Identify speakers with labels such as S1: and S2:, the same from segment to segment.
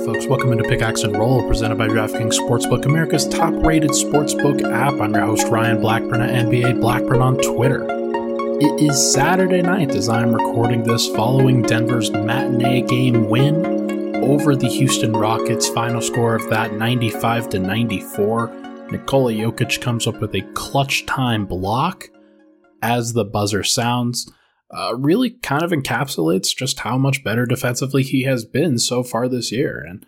S1: Right, folks, welcome into Pickaxe and Roll, presented by DraftKings Sportsbook, America's top rated sportsbook app. I'm your host, Ryan Blackburn at NBA Blackburn on Twitter. It is Saturday night as I'm recording this following Denver's matinee game win over the Houston Rockets. Final score of that 95 to 94. Nikola Jokic comes up with a clutch time block as the buzzer sounds uh, really kind of encapsulates just how much better defensively he has been so far this year. And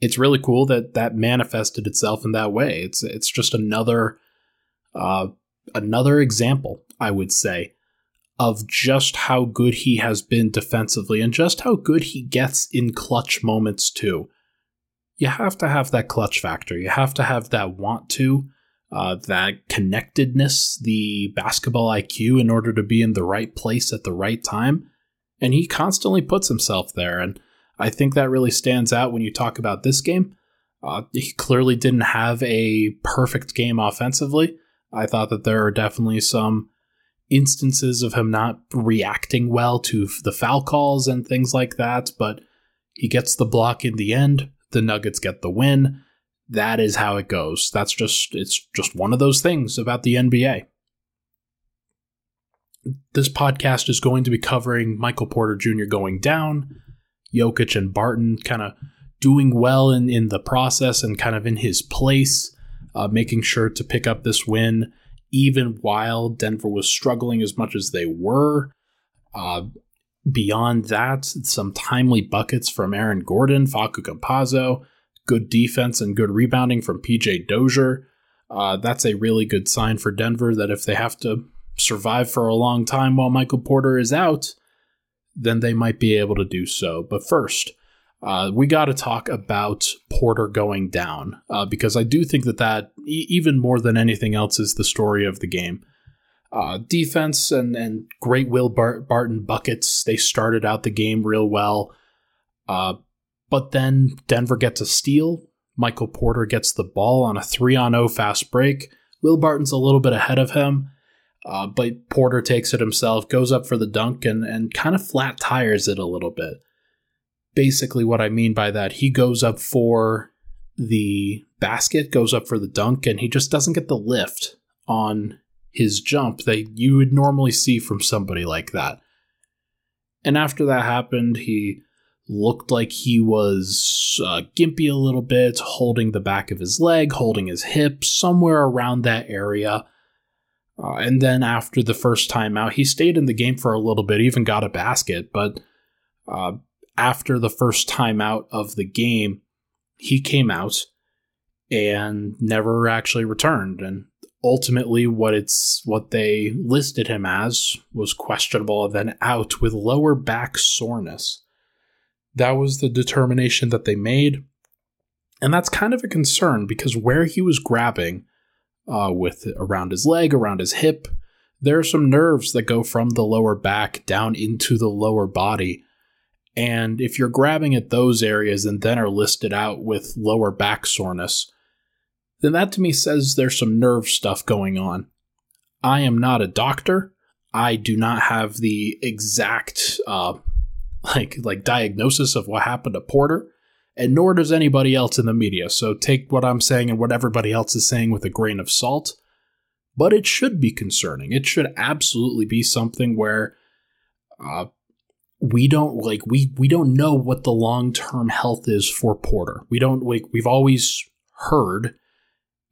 S1: it's really cool that that manifested itself in that way. It's it's just another uh, another example, I would say, of just how good he has been defensively and just how good he gets in clutch moments too. You have to have that clutch factor. You have to have that want to uh, that connectedness, the basketball IQ in order to be in the right place at the right time. And he constantly puts himself there. And I think that really stands out when you talk about this game. Uh, he clearly didn't have a perfect game offensively. I thought that there are definitely some instances of him not reacting well to the foul calls and things like that, but he gets the block in the end. The Nuggets get the win that is how it goes. That's just it's just one of those things about the NBA. This podcast is going to be covering Michael Porter Jr. going down, Jokic and Barton kind of doing well in, in the process and kind of in his place, uh, making sure to pick up this win, even while Denver was struggling as much as they were. Uh, beyond that, some timely buckets from Aaron Gordon, Facu Campazzo, good defense and good rebounding from PJ Dozier. Uh, that's a really good sign for Denver that if they have to survive for a long time while Michael Porter is out, then they might be able to do so. But first, uh, we got to talk about Porter going down uh, because I do think that that e- even more than anything else is the story of the game. Uh, defense and and great Will Bart- Barton buckets. They started out the game real well. But then Denver gets a steal. Michael Porter gets the ball on a 3 on 0 fast break. Will Barton's a little bit ahead of him, uh, but Porter takes it himself, goes up for the dunk, and, and kind of flat tires it a little bit. Basically, what I mean by that, he goes up for the basket, goes up for the dunk, and he just doesn't get the lift on his jump that you would normally see from somebody like that. And after that happened, he looked like he was uh, gimpy a little bit, holding the back of his leg, holding his hip, somewhere around that area. Uh, and then after the first time out, he stayed in the game for a little bit, even got a basket. But uh, after the first time out of the game, he came out and never actually returned. And ultimately, what it's what they listed him as was questionable, and then out with lower back soreness. That was the determination that they made. And that's kind of a concern because where he was grabbing uh, with around his leg, around his hip, there are some nerves that go from the lower back down into the lower body. And if you're grabbing at those areas and then are listed out with lower back soreness, then that to me says there's some nerve stuff going on. I am not a doctor. I do not have the exact uh, like like diagnosis of what happened to Porter, and nor does anybody else in the media. So take what I'm saying and what everybody else is saying with a grain of salt. But it should be concerning. It should absolutely be something where uh, we don't like we we don't know what the long term health is for Porter. We don't like we've always heard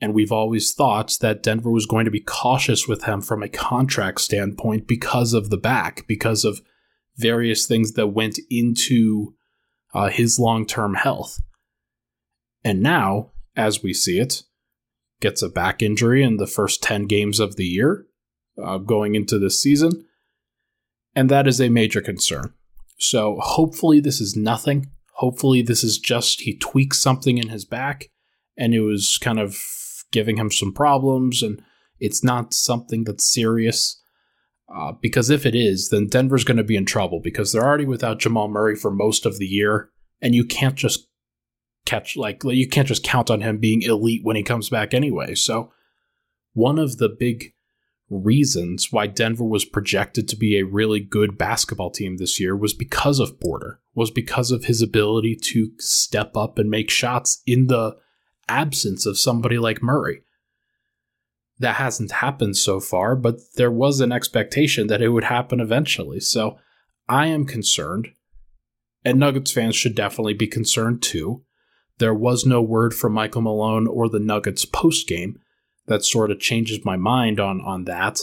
S1: and we've always thought that Denver was going to be cautious with him from a contract standpoint because of the back, because of various things that went into uh, his long term health. And now, as we see it, gets a back injury in the first 10 games of the year uh, going into this season. And that is a major concern. So hopefully, this is nothing. Hopefully, this is just he tweaks something in his back and it was kind of giving him some problems and it's not something that's serious. Uh, because if it is, then Denver's going to be in trouble because they're already without Jamal Murray for most of the year, and you can't just catch like you can't just count on him being elite when he comes back anyway. So one of the big reasons why Denver was projected to be a really good basketball team this year was because of Porter, was because of his ability to step up and make shots in the absence of somebody like Murray. That hasn't happened so far, but there was an expectation that it would happen eventually. So I am concerned, and Nuggets fans should definitely be concerned too. There was no word from Michael Malone or the Nuggets post game that sort of changes my mind on on that.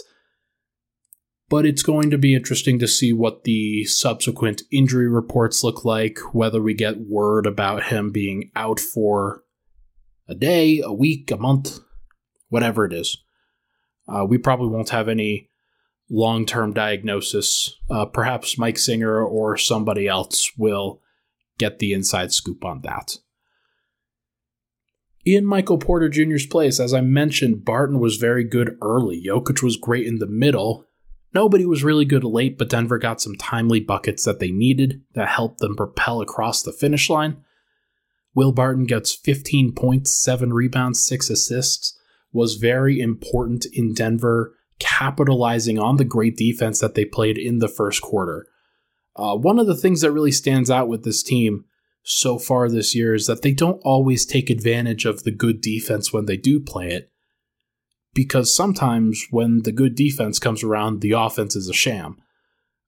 S1: But it's going to be interesting to see what the subsequent injury reports look like, whether we get word about him being out for a day, a week, a month, whatever it is. Uh, we probably won't have any long term diagnosis. Uh, perhaps Mike Singer or somebody else will get the inside scoop on that in Michael Porter Jr.'s place, as I mentioned, Barton was very good early. Jokic was great in the middle. Nobody was really good late, but Denver got some timely buckets that they needed that helped them propel across the finish line. Will Barton gets 15 points, 7 rebounds, 6 assists, was very important in Denver capitalizing on the great defense that they played in the first quarter. Uh, one of the things that really stands out with this team so far this year is that they don't always take advantage of the good defense when they do play it. Because sometimes when the good defense comes around, the offense is a sham.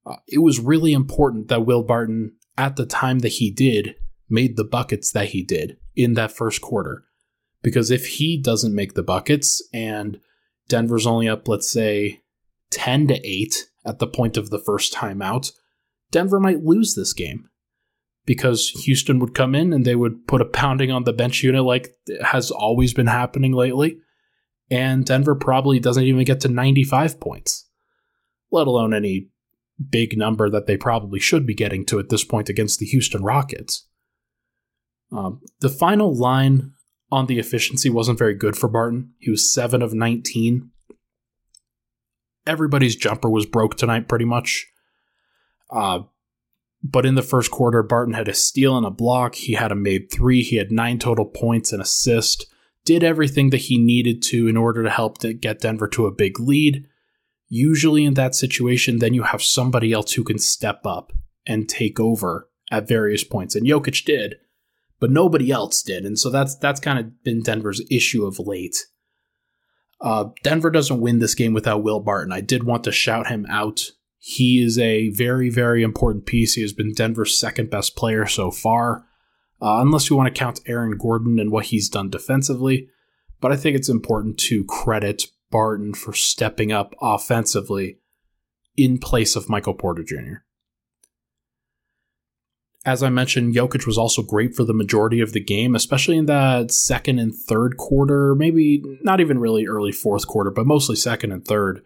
S1: Uh, it was really important that Will Barton, at the time that he did, made the buckets that he did in that first quarter. Because if he doesn't make the buckets and Denver's only up, let's say, 10 to 8 at the point of the first timeout, Denver might lose this game because Houston would come in and they would put a pounding on the bench unit like has always been happening lately. And Denver probably doesn't even get to 95 points, let alone any big number that they probably should be getting to at this point against the Houston Rockets. Um, the final line on the efficiency wasn't very good for Barton. He was 7 of 19. Everybody's jumper was broke tonight, pretty much. Uh, but in the first quarter, Barton had a steal and a block. He had a made three. He had nine total points and assist. Did everything that he needed to in order to help to get Denver to a big lead. Usually in that situation, then you have somebody else who can step up and take over at various points. And Jokic did, but nobody else did. And so that's that's kind of been Denver's issue of late. Uh, Denver doesn't win this game without Will Barton. I did want to shout him out he is a very, very important piece. He has been Denver's second best player so far, uh, unless you want to count Aaron Gordon and what he's done defensively. But I think it's important to credit Barton for stepping up offensively in place of Michael Porter Jr. As I mentioned, Jokic was also great for the majority of the game, especially in that second and third quarter, maybe not even really early fourth quarter, but mostly second and third.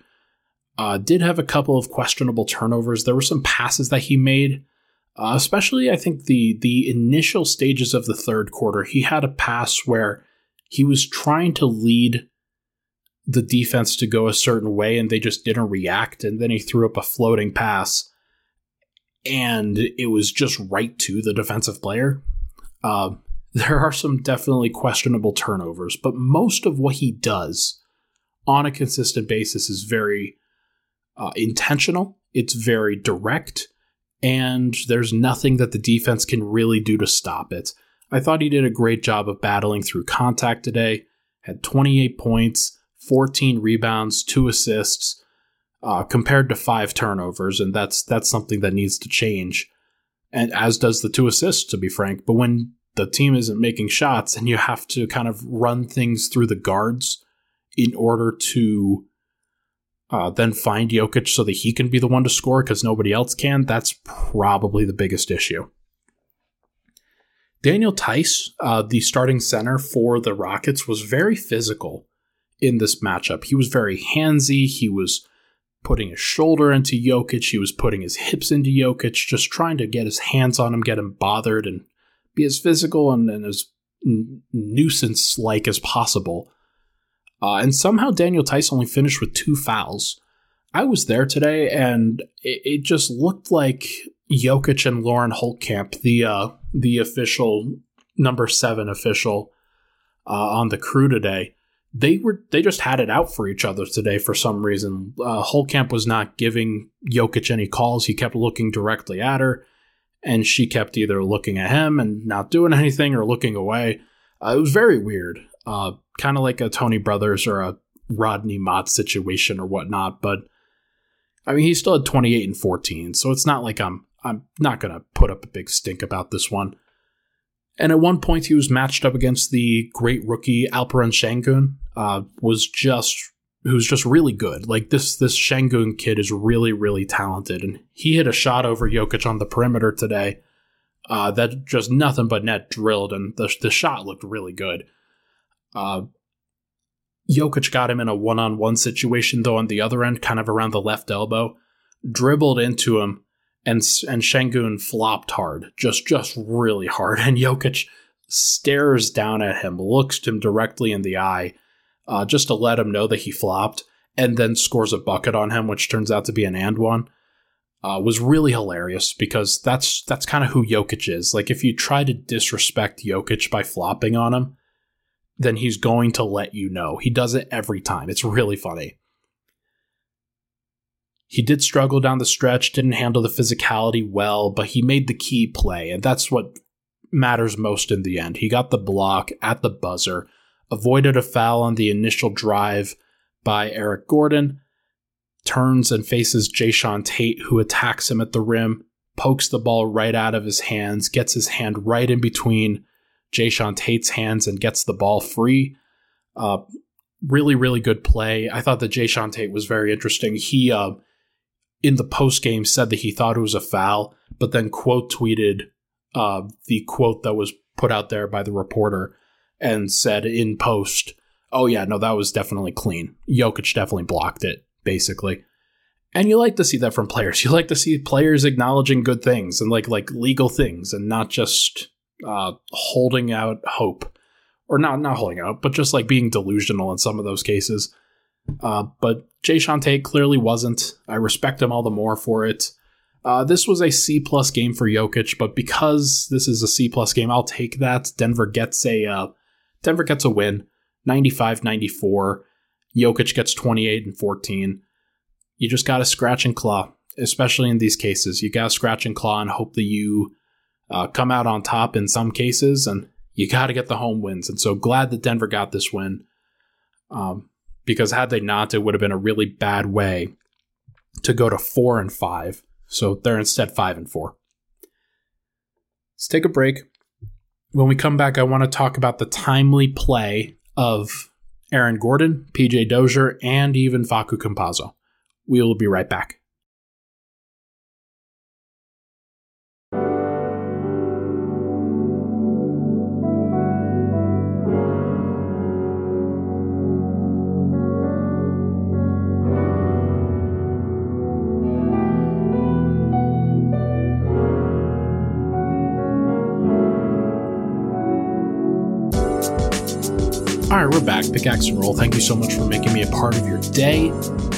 S1: Uh, did have a couple of questionable turnovers. There were some passes that he made, uh, especially I think the the initial stages of the third quarter. He had a pass where he was trying to lead the defense to go a certain way, and they just didn't react. And then he threw up a floating pass, and it was just right to the defensive player. Uh, there are some definitely questionable turnovers, but most of what he does on a consistent basis is very uh, intentional, it's very direct, and there's nothing that the defense can really do to stop it. I thought he did a great job of battling through contact today, had 28 points, 14 rebounds, two assists. Uh, compared to five turnovers, and that's that's something that needs to change. And as does the two assists, to be frank. But when the team isn't making shots and you have to kind of run things through the guards in order to uh, then find Jokic so that he can be the one to score because nobody else can, that's probably the biggest issue. Daniel Theis, uh, the starting center for the Rockets, was very physical in this matchup. He was very handsy. He was putting his shoulder into Jokic. He was putting his hips into Jokic, just trying to get his hands on him, get him bothered, and be as physical and, and as nuisance like as possible. Uh, and somehow Daniel Theis only finished with two fouls. I was there today, and it, it just looked like Jokic and Lauren Holtkamp, the uh, the official number seven official uh, on the crew today, they were they just had it out for each other today for some reason. Uh, Holtkamp was not giving Jokic any calls. He kept looking directly at her, and she kept either looking at him and not doing anything or looking away. Uh, it was very weird, uh, kind of like a Tony Brothers or a Rodney Mott situation or whatnot. But I mean, he still had 28 and 14, so it's not like I'm I'm not gonna put up a big stink about this one. And at one point, he was matched up against the great rookie Alperen Sengun. Uh, was just who's just really good. Like this this Sengun kid is really really talented, and he hit a shot over Jokic on the perimeter today. Uh, that just nothing but net drilled, and the the shot looked really good. Uh, Jokic got him in a one on one situation though on the other end, kind of around the left elbow, dribbled into him, and and Sengun flopped hard, just just really hard, and Jokic stares down at him, looks him directly in the eye, uh, just to let him know that he flopped, and then scores a bucket on him, which turns out to be an and one. Uh, was really hilarious because that's that's kind of who Jokic is. Like if you try to disrespect Jokic by flopping on him, then he's going to let you know. He does it every time. It's really funny. He did struggle down the stretch, didn't handle the physicality well, but he made the key play, and that's what matters most in the end. He got the block at the buzzer, avoided a foul on the initial drive by Eric Gordon, turns and faces Jae'Sean Tate, who attacks him at the rim, pokes the ball right out of his hands, gets his hand right in between Jae'Sean Tate's hands and gets the ball free. Uh, really, really good play. I thought that Jae'Sean Tate was very interesting. He, uh, in the post game, said that he thought it was a foul, but then quote tweeted uh, the quote that was put out there by the reporter and said in post, "Oh yeah, no, that was definitely clean. Jokic definitely blocked it, basically." And you like to see that from players. You like to see players acknowledging good things and like like legal things, and not just uh, holding out hope, or not not holding out, but just like being delusional in some of those cases. Uh, but Jae'Sean Tate clearly wasn't. I respect him all the more for it. Uh, this was a C plus game for Jokic, but because this is a C plus game, I'll take that. Denver gets a uh, Denver gets a win, 95-94. Jokic gets 28 and 14. You just got to scratch and claw, especially in these cases. You got to scratch and claw and hope that you uh, come out on top in some cases, and you got to get the home wins. And so glad that Denver got this win, um, because had they not, it would have been a really bad way to go to four and five. So they're instead five and four. Let's take a break. When we come back, I want to talk about the timely play of Aaron Gordon, PJ Dozier, and even Facu Campazzo. We will be right back. All right, we're back. Pickaxe and Roll. Thank you so much for making me a part of your day.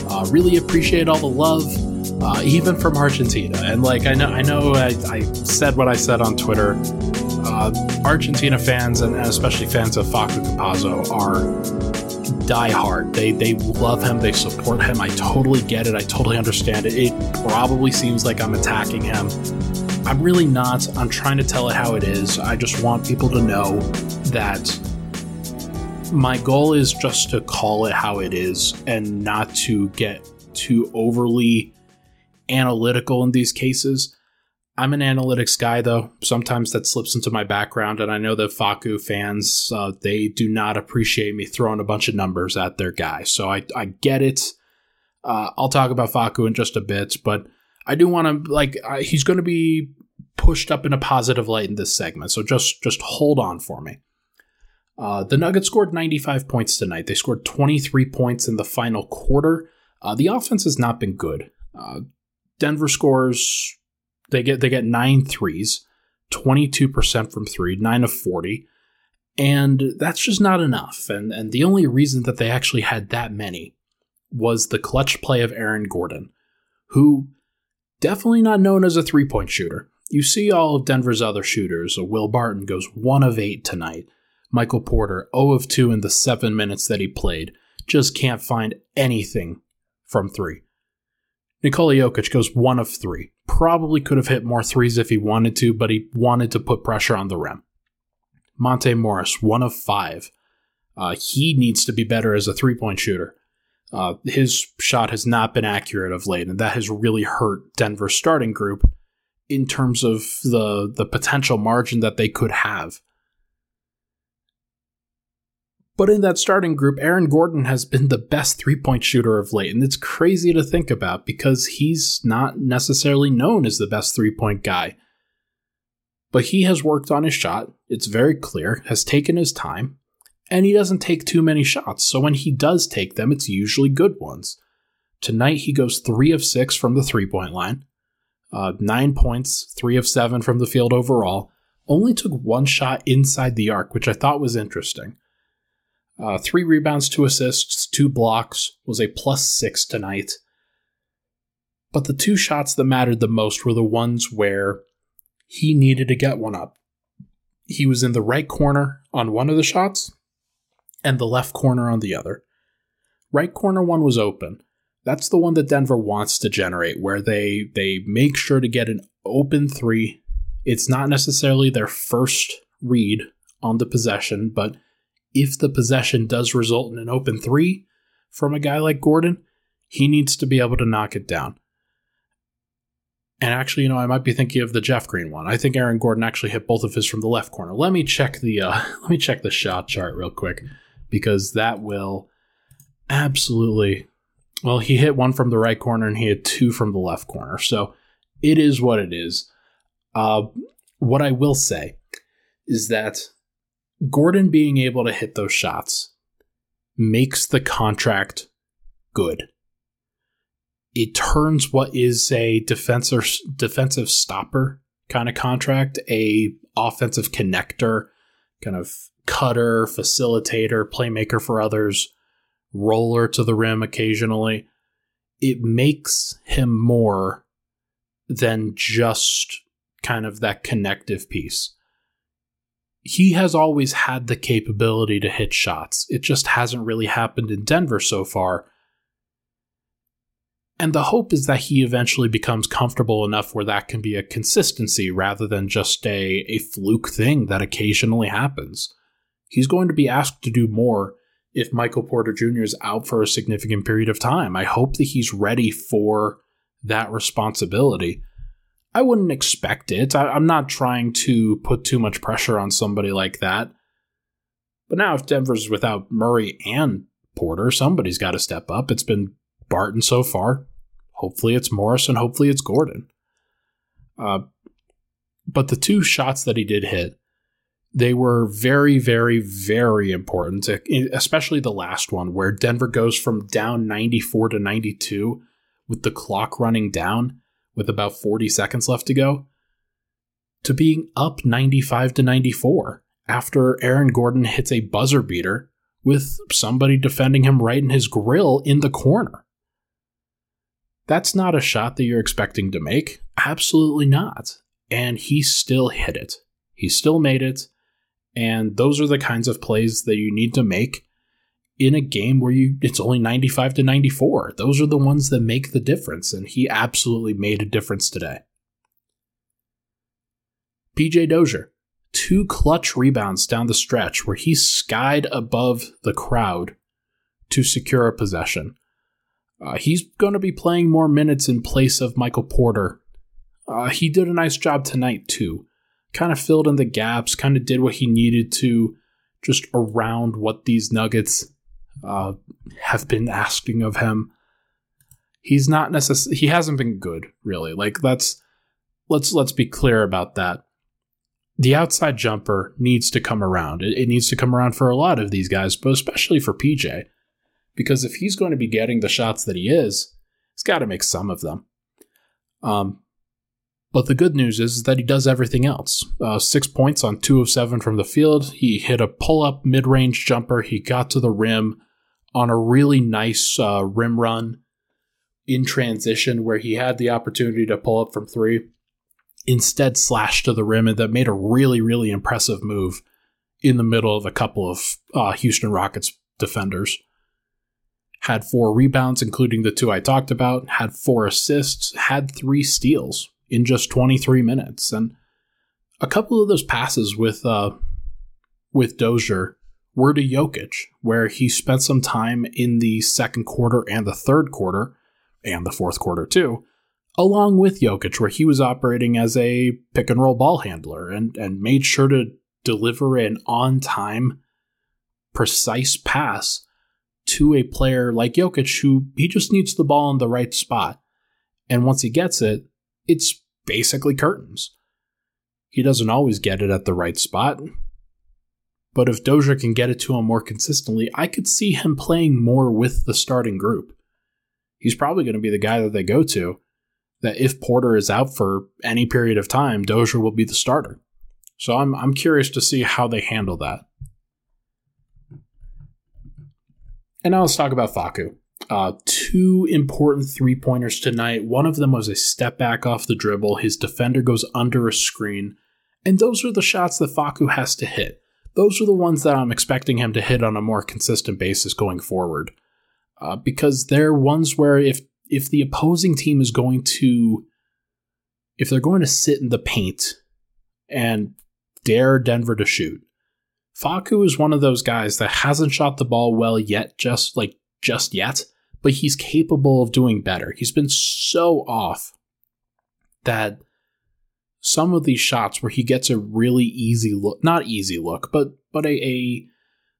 S1: Uh, really appreciate all the love, uh, even from Argentina. And like I know, I know, I, I said what I said on Twitter. Uh, Argentina fans and especially fans of Facu Campazzo are die hard. They they love him. They support him. I totally get it. I totally understand it. It probably seems like I'm attacking him. I'm really not. I'm trying to tell it how it is. I just want people to know that my goal is just to call it how it is and not to get too overly analytical in these cases. I'm an analytics guy, though. Sometimes that slips into my background, and I know that Facu fans uh, they do not appreciate me throwing a bunch of numbers at their guy. So I I get it. Uh, I'll talk about Facu in just a bit, but I do want to like uh, he's going to be pushed up in a positive light in this segment. So just just hold on for me. Uh, the Nuggets scored 95 points tonight. They scored 23 points in the final quarter. Uh, the offense has not been good. Uh, Denver scores they get they get nine threes, 22% from three, nine of 40. And that's just not enough. And and the only reason that they actually had that many was the clutch play of Aaron Gordon, who definitely not known as a three-point shooter. You see all of Denver's other shooters. Will Barton goes one of eight tonight. Michael Porter, 0 of 2 in the seven minutes that he played. Just can't find anything from three. Nikola Jokic goes 1 of 3. Probably could have hit more threes if he wanted to, but he wanted to put pressure on the rim. Monte Morris, 1 of 5. Uh, he needs to be better as a three point shooter. Uh, his shot has not been accurate of late, and that has really hurt Denver's starting group in terms of the the potential margin that they could have. But in that starting group, Aaron Gordon has been the best three point shooter of late, and it's crazy to think about because he's not necessarily known as the best three point guy. But he has worked on his shot, it's very clear, has taken his time, and he doesn't take too many shots, so when he does take them, it's usually good ones. Tonight, he goes 3 of 6 from the three point line, uh, 9 points, 3 of 7 from the field overall, only took one shot inside the arc, which I thought was interesting. Uh, three rebounds, two assists, two blocks, was a plus six tonight. But the two shots that mattered the most were the ones where he needed to get one up. He was in the right corner on one of the shots and the left corner on the other. Right corner one was open. That's the one that Denver wants to generate, where they they make sure to get an open three. It's not necessarily their first read on the possession, but if the possession does result in an open three from a guy like Gordon, he needs to be able to knock it down. And actually, you know, I might be thinking of the Jeff Green one. I think Aaron Gordon actually hit both of his from the left corner. Let me check the uh, let me check the shot chart real quick because that will absolutely well, he hit one from the right corner and he hit two from the left corner. So it is what it is. Uh, what I will say is that Gordon being able to hit those shots makes the contract good. It turns what is a defensive defensive stopper kind of contract, a offensive connector, kind of cutter, facilitator, playmaker for others, roller to the rim occasionally. It makes him more than just kind of that connective piece he has always had the capability to hit shots. It just hasn't really happened in Denver so far. And the hope is that he eventually becomes comfortable enough where that can be a consistency rather than just a, a fluke thing that occasionally happens. He's going to be asked to do more if Michael Porter Jr. is out for a significant period of time. I hope that he's ready for that responsibility. I wouldn't expect it. I, am not trying to put too much pressure on somebody like that. But now, if Denver's without Murray and Porter, somebody's got to step up. It's been Barton so far. Hopefully, it's Morris, and hopefully, it's Gordon. Uh, but the two shots that he did hit, they were very, very, very important, especially the last one where Denver goes from down 94 to 92 with the clock running down with about 40 seconds left to go to being up 95 to 94 after Aaron Gordon hits a buzzer beater with somebody defending him right in his grill in the corner. That's not a shot that you're expecting to make. Absolutely not. And he still hit it. He still made it. And those are the kinds of plays that you need to make in a game where you it's only 95 to 94. Those are the ones that make the difference and he absolutely made a difference today. PJ Dozier, two clutch rebounds down the stretch where he skied above the crowd to secure a possession. Uh, he's going to be playing more minutes in place of Michael Porter. Uh, he did a nice job tonight, too. Kind of filled in the gaps, kind of did what he needed to just around what these Nuggets uh, have been asking of him. He's not necessarily he hasn't been good really. Like let's let's let's be clear about that. The outside jumper needs to come around. It, it needs to come around for a lot of these guys, but especially for PJ, because if he's going to be getting the shots that he is, he's got to make some of them. Um, but the good news is, that he does everything else. Uh, six points on two of seven from the field. He hit a pull up mid range jumper. He got to the rim on a really nice uh, rim run in transition where he had the opportunity to pull up from three, instead slashed to the rim and that made a really, really impressive move in the middle of a couple of uh, Houston Rockets defenders. Had four rebounds, including the two I talked about, had four assists, had three steals in just 23 minutes. And a couple of those passes with uh, with Dozier were to Jokic, where he spent some time in the second quarter and the third quarter, and the fourth quarter too, along with Jokic, where he was operating as a pick and roll ball handler and, and made sure to deliver an on time, precise pass to a player like Jokic, who he just needs the ball in the right spot. And once he gets it, it's basically curtains. He doesn't always get it at the right spot. But if Dozier can get it to him more consistently, I could see him playing more with the starting group. He's probably going to be the guy that they go to. That if Porter is out for any period of time, Dozier will be the starter. So I'm I'm curious to see how they handle that. And now let's talk about Facu. Uh, two important three pointers tonight. One of them was a step back off the dribble. His defender goes under a screen. And those are the shots that Facu has to hit those are the ones that I'm expecting him to hit on a more consistent basis going forward. Uh, because they're ones where if if the opposing team is going to if they're going to sit in the paint and dare Denver to shoot, Facu is one of those guys that hasn't shot the ball well yet, just like just yet, but he's capable of doing better. He's been so off that some of these shots where he gets a really easy look, not easy look, but but a, a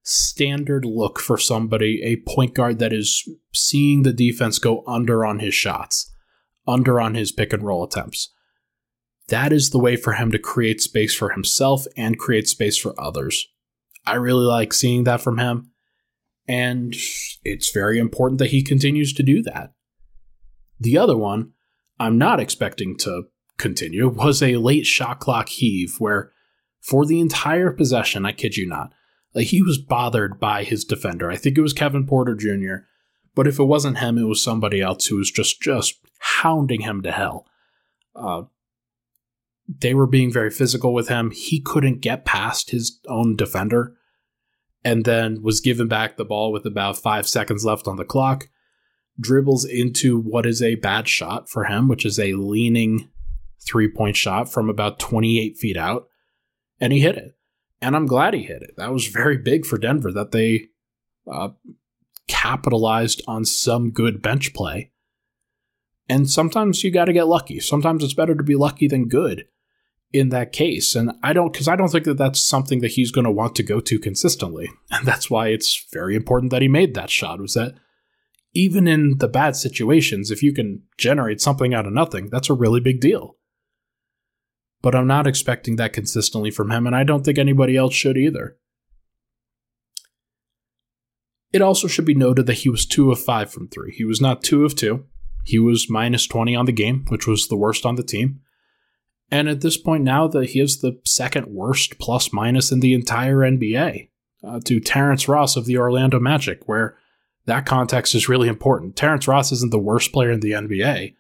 S1: standard look for somebody, a point guard that is seeing the defense go under on his shots, under on his pick and roll attempts. That is the way for him to create space for himself and create space for others. I really like seeing that from him, and it's very important that he continues to do that. The other one, I'm not expecting to continue, was a late shot clock heave where, for the entire possession, I kid you not, he was bothered by his defender. I think it was Kevin Porter Jr., but if it wasn't him, it was somebody else who was just just hounding him to hell. Uh, they were being very physical with him. He couldn't get past his own defender, and then was given back the ball with about five seconds left on the clock. Dribbles into what is a bad shot for him, which is a leaning three point shot from about 28 feet out, and he hit it. And I'm glad he hit it. That was very big for Denver that they uh, capitalized on some good bench play. And sometimes you got to get lucky. Sometimes it's better to be lucky than good in that case. And I don't, because I don't think that that's something that he's going to want to go to consistently. And that's why it's very important that he made that shot, was that even in the bad situations, if you can generate something out of nothing, that's a really big deal but I'm not expecting that consistently from him, and I don't think anybody else should either. It also should be noted that he was 2 of 5 from 3. He was not 2 of 2. He was minus 20 on the game, which was the worst on the team. And at this point now, that he is the second worst plus minus in the entire NBA uh, to Terrence Ross of the Orlando Magic, where that context is really important. Terrence Ross isn't the worst player in the NBA,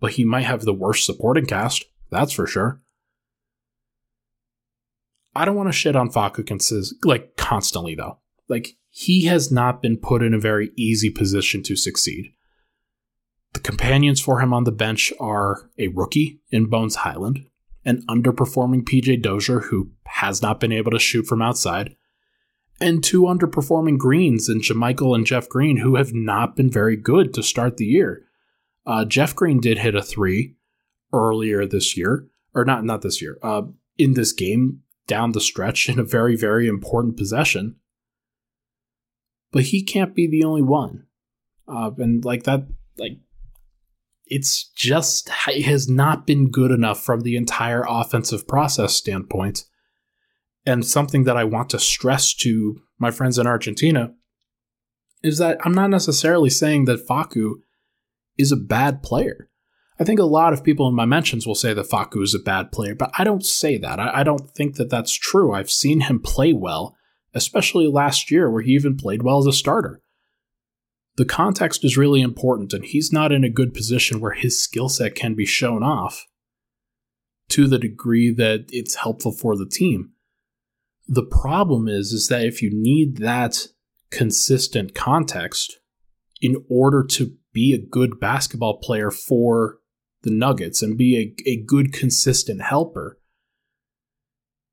S1: but he might have the worst supporting cast, that's for sure. I don't want to shit on consist- like constantly though. Like he has not been put in a very easy position to succeed. The companions for him on the bench are a rookie in Bones Hyland, an underperforming PJ Dozier who has not been able to shoot from outside, and two underperforming Greens in JaMychal and Jeff Green who have not been very good to start the year. Uh, Jeff Green did hit a three earlier this year, or not not this year, uh, in this game down the stretch in a very, very important possession. But he can't be the only one. Uh, and like that, like, it's just, it has not been good enough from the entire offensive process standpoint. And something that I want to stress to my friends in Argentina is that I'm not necessarily saying that Facu is a bad player. I think a lot of people in my mentions will say that Facu is a bad player, but I don't say that. I, I don't think that that's true. I've seen him play well, especially last year where he even played well as a starter. The context is really important, and he's not in a good position where his skill set can be shown off to the degree that it's helpful for the team. The problem is is that if you need that consistent context in order to be a good basketball player for the Nuggets and be a, a good consistent helper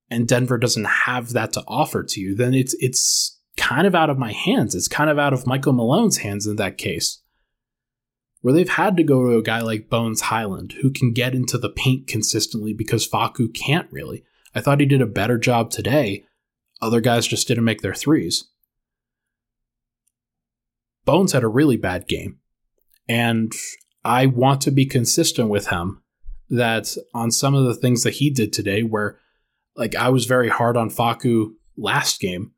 S1: and Denver doesn't have that to offer to you, then it's it's kind of out of my hands. It's kind of out of Michael Malone's hands in that case. Where they've had to go to a guy like Bones Hyland who can get into the paint consistently because Facu can't really. I thought he did a better job today. Other guys just didn't make their threes. Bones had a really bad game. And I want to be consistent with him that on some of the things that he did today, where like I was very hard on Facu last game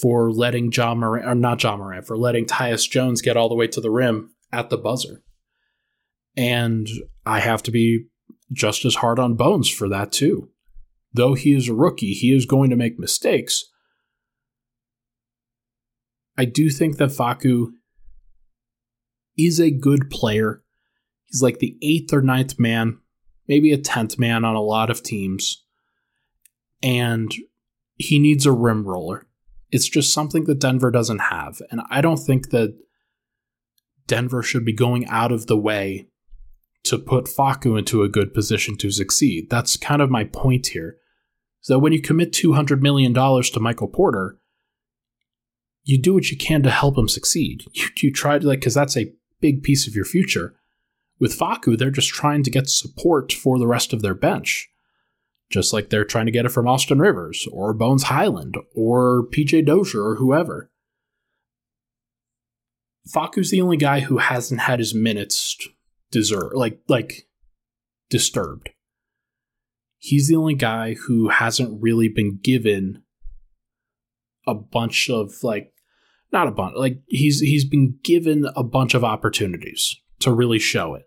S1: for letting Ja Morant, or not Ja Morant, for letting Tyus Jones get all the way to the rim at the buzzer. And I have to be just as hard on Bones for that too. Though he is a rookie, he is going to make mistakes. I do think that Facu is a good player. He's like the eighth or ninth man, maybe a tenth man on a lot of teams. And he needs a rim roller. It's just something that Denver doesn't have. And I don't think that Denver should be going out of the way to put Facu into a good position to succeed. That's kind of my point here. So when you commit $200 million to Michael Porter, you do what you can to help him succeed. You, you try to, like, because that's a big piece of your future. With Facu, they're just trying to get support for the rest of their bench. Just like they're trying to get it from Austin Rivers or Bones Hyland or PJ Dozier or whoever. Facu's the only guy who hasn't had his minutes deserve like like disturbed. He's the only guy who hasn't really been given a bunch of like not a bunch like he's he's been given a bunch of opportunities to really show it.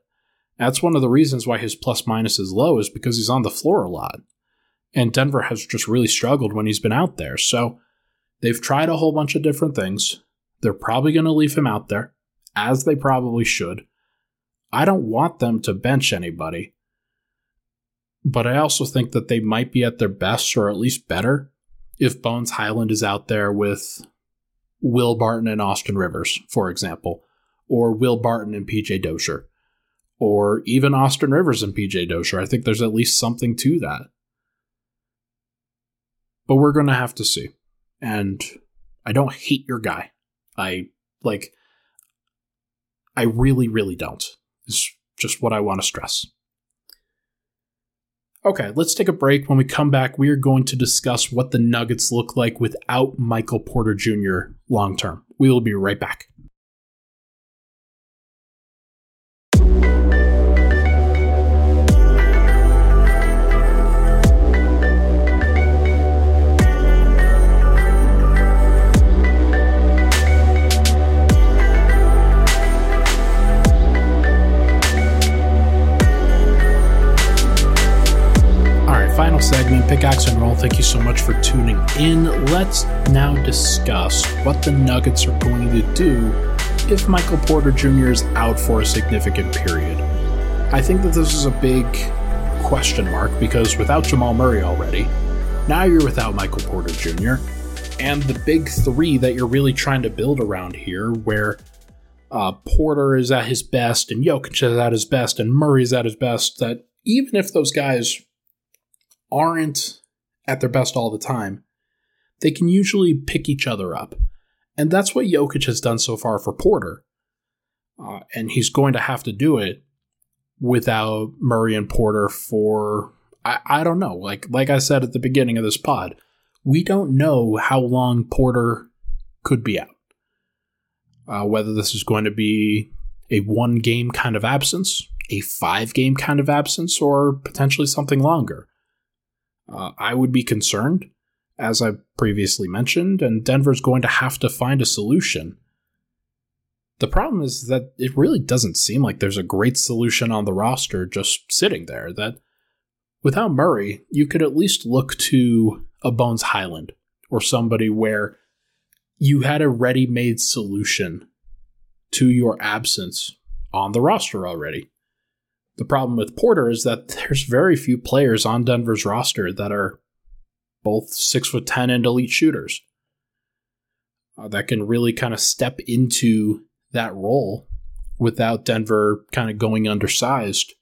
S1: That's one of the reasons why his plus minus is low is because he's on the floor a lot. And Denver has just really struggled when he's been out there. So they've tried a whole bunch of different things. They're probably going to leave him out there, as they probably should. I don't want them to bench anybody. But I also think that they might be at their best or at least better if Bones Hyland is out there with Will Barton and Austin Rivers, for example, or Will Barton and PJ Dozier, or even Austin Rivers and PJ Dozier. I think there's at least something to that. But we're going to have to see. And I don't hate your guy. I like, I really, really don't. Is just what I want to stress. Okay, let's take a break. When we come back, we are going to discuss what the Nuggets look like without Michael Porter Jr. long term. We will be right back. In. Let's now discuss what the Nuggets are going to do if Michael Porter Jr. is out for a significant period. I think that this is a big question mark because without Jamal Murray already, now you're without Michael Porter Jr. And the big three that you're really trying to build around here, where uh, Porter is at his best and Jokic is at his best and Murray is at his best, that even if those guys aren't at their best all the time, they can usually pick each other up. And that's what Jokic has done so far for Porter. Uh, and he's going to have to do it without Murray and Porter for I, I don't know. Like like I said at the beginning of this pod, we don't know how long Porter could be out. Uh, whether this is going to be a one game kind of absence, a five game kind of absence, or potentially something longer. Uh, I would be concerned, as I previously mentioned, and Denver's going to have to find a solution. The problem is that it really doesn't seem like there's a great solution on the roster just sitting there. That without Murray, you could at least look to a Bones Hyland or somebody where you had a ready made solution to your absence on the roster already. The problem with Porter is that there's very few players on Denver's roster that are both six foot ten and elite shooters uh, that can really kind of step into that role without Denver kind of going undersized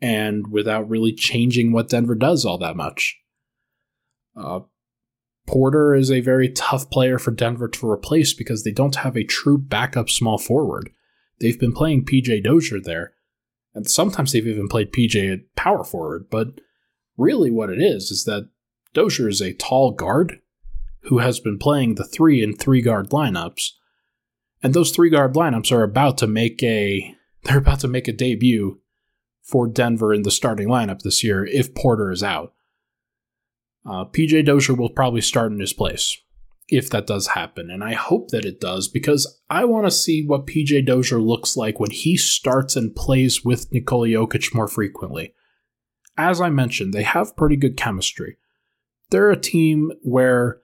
S1: and without really changing what Denver does all that much. Uh, Porter is a very tough player for Denver to replace because they don't have a true backup small forward. They've been playing PJ Dozier there, and sometimes they've even played PJ at power forward, but really what it is is that Dozier is a tall guard who has been playing the three and three guard lineups. And those three guard lineups are about to make a they're about to make a debut for Denver in the starting lineup this year if Porter is out. Uh, PJ Dozier will probably start in his place if that does happen, and I hope that it does because I want to see what PJ Dozier looks like when he starts and plays with Nikola Jokic more frequently. As I mentioned, they have pretty good chemistry. They're a team where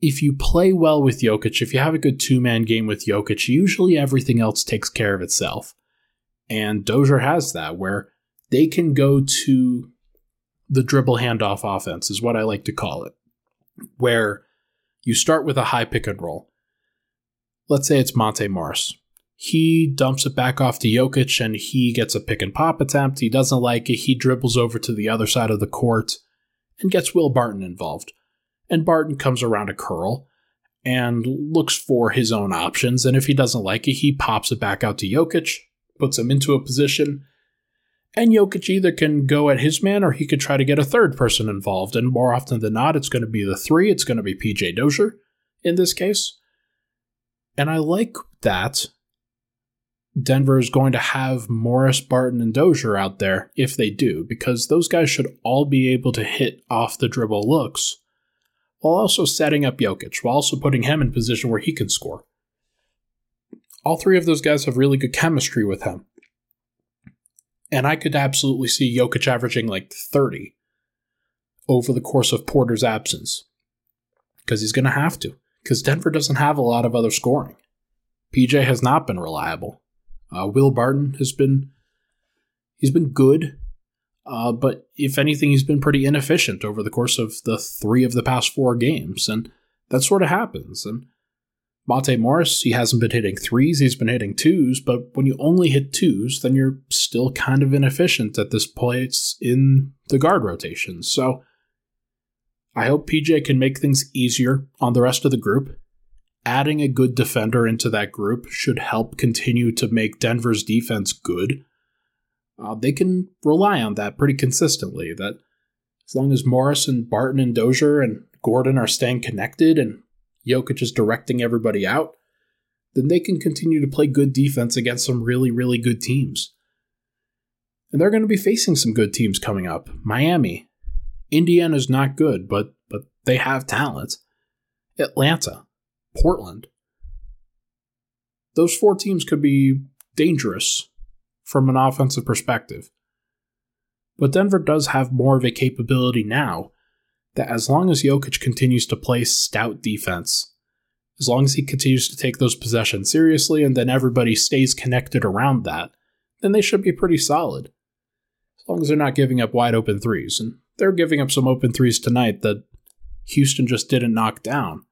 S1: if you play well with Jokic, if you have a good two man game with Jokic, usually everything else takes care of itself. And Dozier has that, where they can go to the dribble handoff offense, is what I like to call it, where you start with a high pick and roll. Let's say it's Monte Morris. He dumps it back off to Jokic and he gets a pick and pop attempt. He doesn't like it. He dribbles over to the other side of the court and gets Will Barton involved and Barton comes around a curl and looks for his own options. And if he doesn't like it, he pops it back out to Jokic, puts him into a position, and Jokic either can go at his man or he could try to get a third person involved. And more often than not, it's going to be the three. It's going to be PJ Dozier in this case. And I like that Denver is going to have Morris, Barton, and Dozier out there if they do, because those guys should all be able to hit off the dribble looks while also setting up Jokic, while also putting him in position where he can score. All three of those guys have really good chemistry with him. And I could absolutely see Jokic averaging like 30 over the course of Porter's absence. Because he's going to have to. Because Denver doesn't have a lot of other scoring. PJ has not been reliable. Uh, Will Barton has been he's been good, uh, but if anything, he's been pretty inefficient over the course of the three of the past four games, and that sort of happens. And Monte Morris, he hasn't been hitting threes, he's been hitting twos, but when you only hit twos, then you're still kind of inefficient at this place in the guard rotation. So I hope PJ can make things easier on the rest of the group. Adding a good defender into that group should help continue to make Denver's defense good uh, they can rely on that pretty consistently. That as long as Morris and Barton and Dozier and Gordon are staying connected and Jokic is directing everybody out, then they can continue to play good defense against some really, really good teams. And they're going to be facing some good teams coming up. Miami, Indiana's not good, but but they have talent. Atlanta, Portland. Those four teams could be dangerous from an offensive perspective. But Denver does have more of a capability now that as long as Jokic continues to play stout defense, as long as he continues to take those possessions seriously and then everybody stays connected around that, then they should be pretty solid. As long as they're not giving up wide open threes. And they're giving up some open threes tonight that Houston just didn't knock down.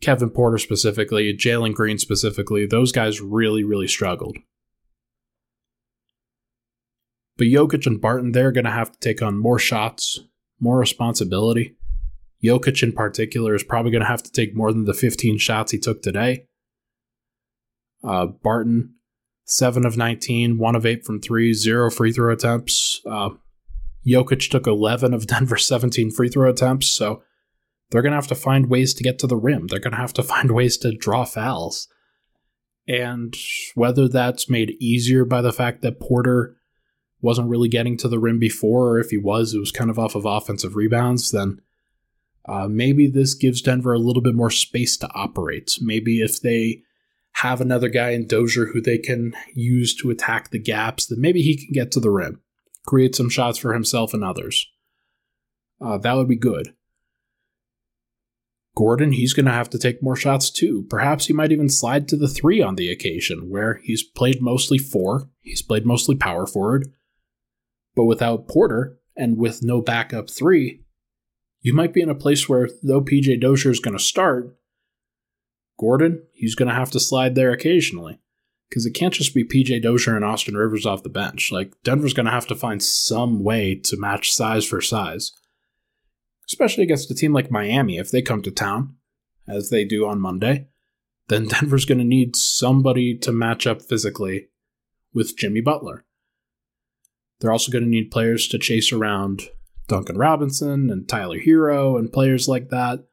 S1: Kevin Porter specifically, Jalen Green specifically, those guys really, really struggled. But Jokic and Barton, they're going to have to take on more shots, more responsibility. Jokic in particular is probably going to have to take more than the 15 shots he took today. Uh, Barton, 7 of 19, 1 of 8 from 3, 0 free throw attempts. Uh, Jokic took 11 of Denver's 17 free throw attempts, so they're going to have to find ways to get to the rim. They're going to have to find ways to draw fouls. And whether that's made easier by the fact that Porter wasn't really getting to the rim before, or if he was, it was kind of off of offensive rebounds, then uh, maybe this gives Denver a little bit more space to operate. Maybe if they have another guy in Dozier who they can use to attack the gaps, then maybe he can get to the rim, create some shots for himself and others. Uh, that would be good. Gordon, he's going to have to take more shots too. Perhaps he might even slide to the three on the occasion, where he's played mostly four, he's played mostly power forward, but without Porter and with no backup three, you might be in a place where though PJ Dozier is going to start, Gordon, he's going to have to slide there occasionally because it can't just be PJ Dozier and Austin Rivers off the bench. Like Denver's going to have to find some way to match size for size, especially against a team like Miami if they come to town, as they do on Monday. Then Denver's going to need somebody to match up physically with Jimmy Butler. They're also going to need players to chase around Duncan Robinson and Tyler Herro and players like that.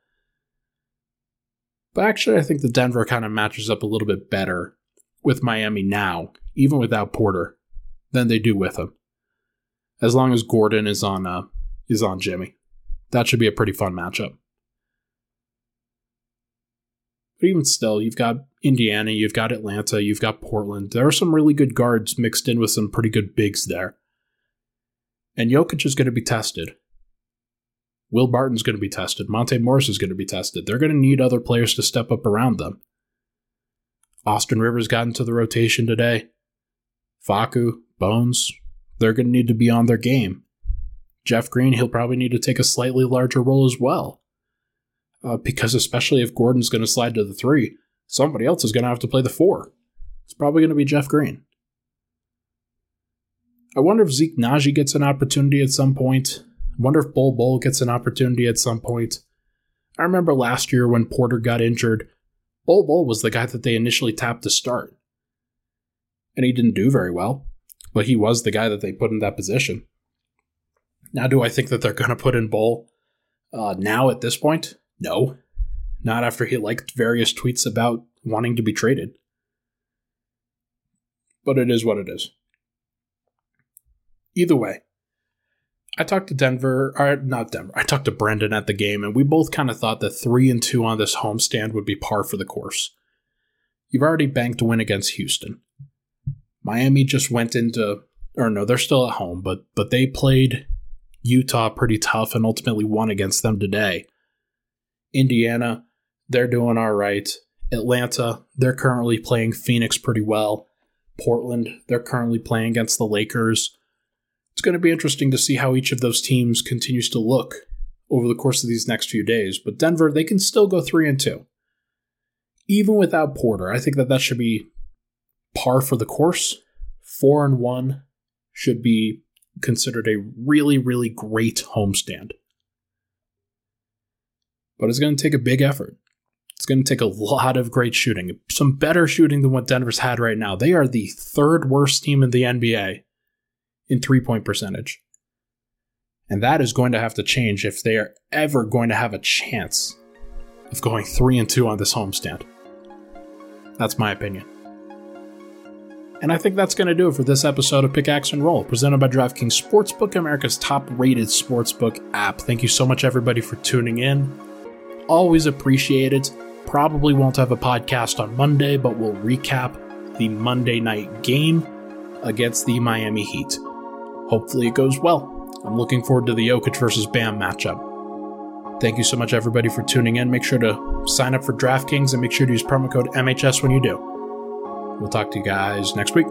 S1: But actually, I think the Denver kind of matches up a little bit better with Miami now, even without Porter, than they do with him. As long as Gordon is on uh, is on Jimmy, that should be a pretty fun matchup. But even still, you've got Indiana, you've got Atlanta, you've got Portland. There are some really good guards mixed in with some pretty good bigs there. And Jokic is going to be tested. Will Barton's going to be tested. Monte Morris is going to be tested. They're going to need other players to step up around them. Austin Rivers got into the rotation today. Facu, Bones, they're going to need to be on their game. Jeff Green, he'll probably need to take a slightly larger role as well. Uh, because especially if Gordon's going to slide to the three, somebody else is going to have to play the four. It's probably going to be Jeff Green. I wonder if Zeke Nnaji gets an opportunity at some point. I wonder if Bol Bol gets an opportunity at some point. I remember last year when Porter got injured, Bol Bol was the guy that they initially tapped to start. And he didn't do very well, but he was the guy that they put in that position. Now, do I think that they're going to put in Bol uh, now at this point? No. Not after he liked various tweets about wanting to be traded. But it is what it is. Either way, I talked to Denver, or not Denver. I talked to Brendan at the game, and we both kind of thought that three and two on this homestand would be par for the course. You've already banked a win against Houston. Miami just went into, or no, they're still at home, but but they played Utah pretty tough and ultimately won against them today. Indiana, they're doing all right. Atlanta, they're currently playing Phoenix pretty well. Portland, they're currently playing against the Lakers it's going to be interesting to see how each of those teams continues to look over the course of these next few days. But Denver, they can still go three and two, even without Porter. I think that that should be par for the course. Four and one should be considered a really, really great homestand. But it's going to take a big effort. It's going to take a lot of great shooting, some better shooting than what Denver's had right now. They are the third worst team in the NBA in three point percentage. And that is going to have to change if they are ever going to have a chance of going 3 and 2 on this homestand. That's my opinion. And I think that's going to do it for this episode of Pickaxe and Roll, presented by DraftKings Sportsbook, America's top rated sportsbook app. Thank you so much, everybody, for tuning in. Always appreciate it. Probably won't have a podcast on Monday, but we'll recap the Monday night game against the Miami Heat. Hopefully, it goes well. I'm looking forward to the Jokic versus Bam matchup. Thank you so much, everybody, for tuning in. Make sure to sign up for DraftKings and make sure to use promo code MHS when you do. We'll talk to you guys next week.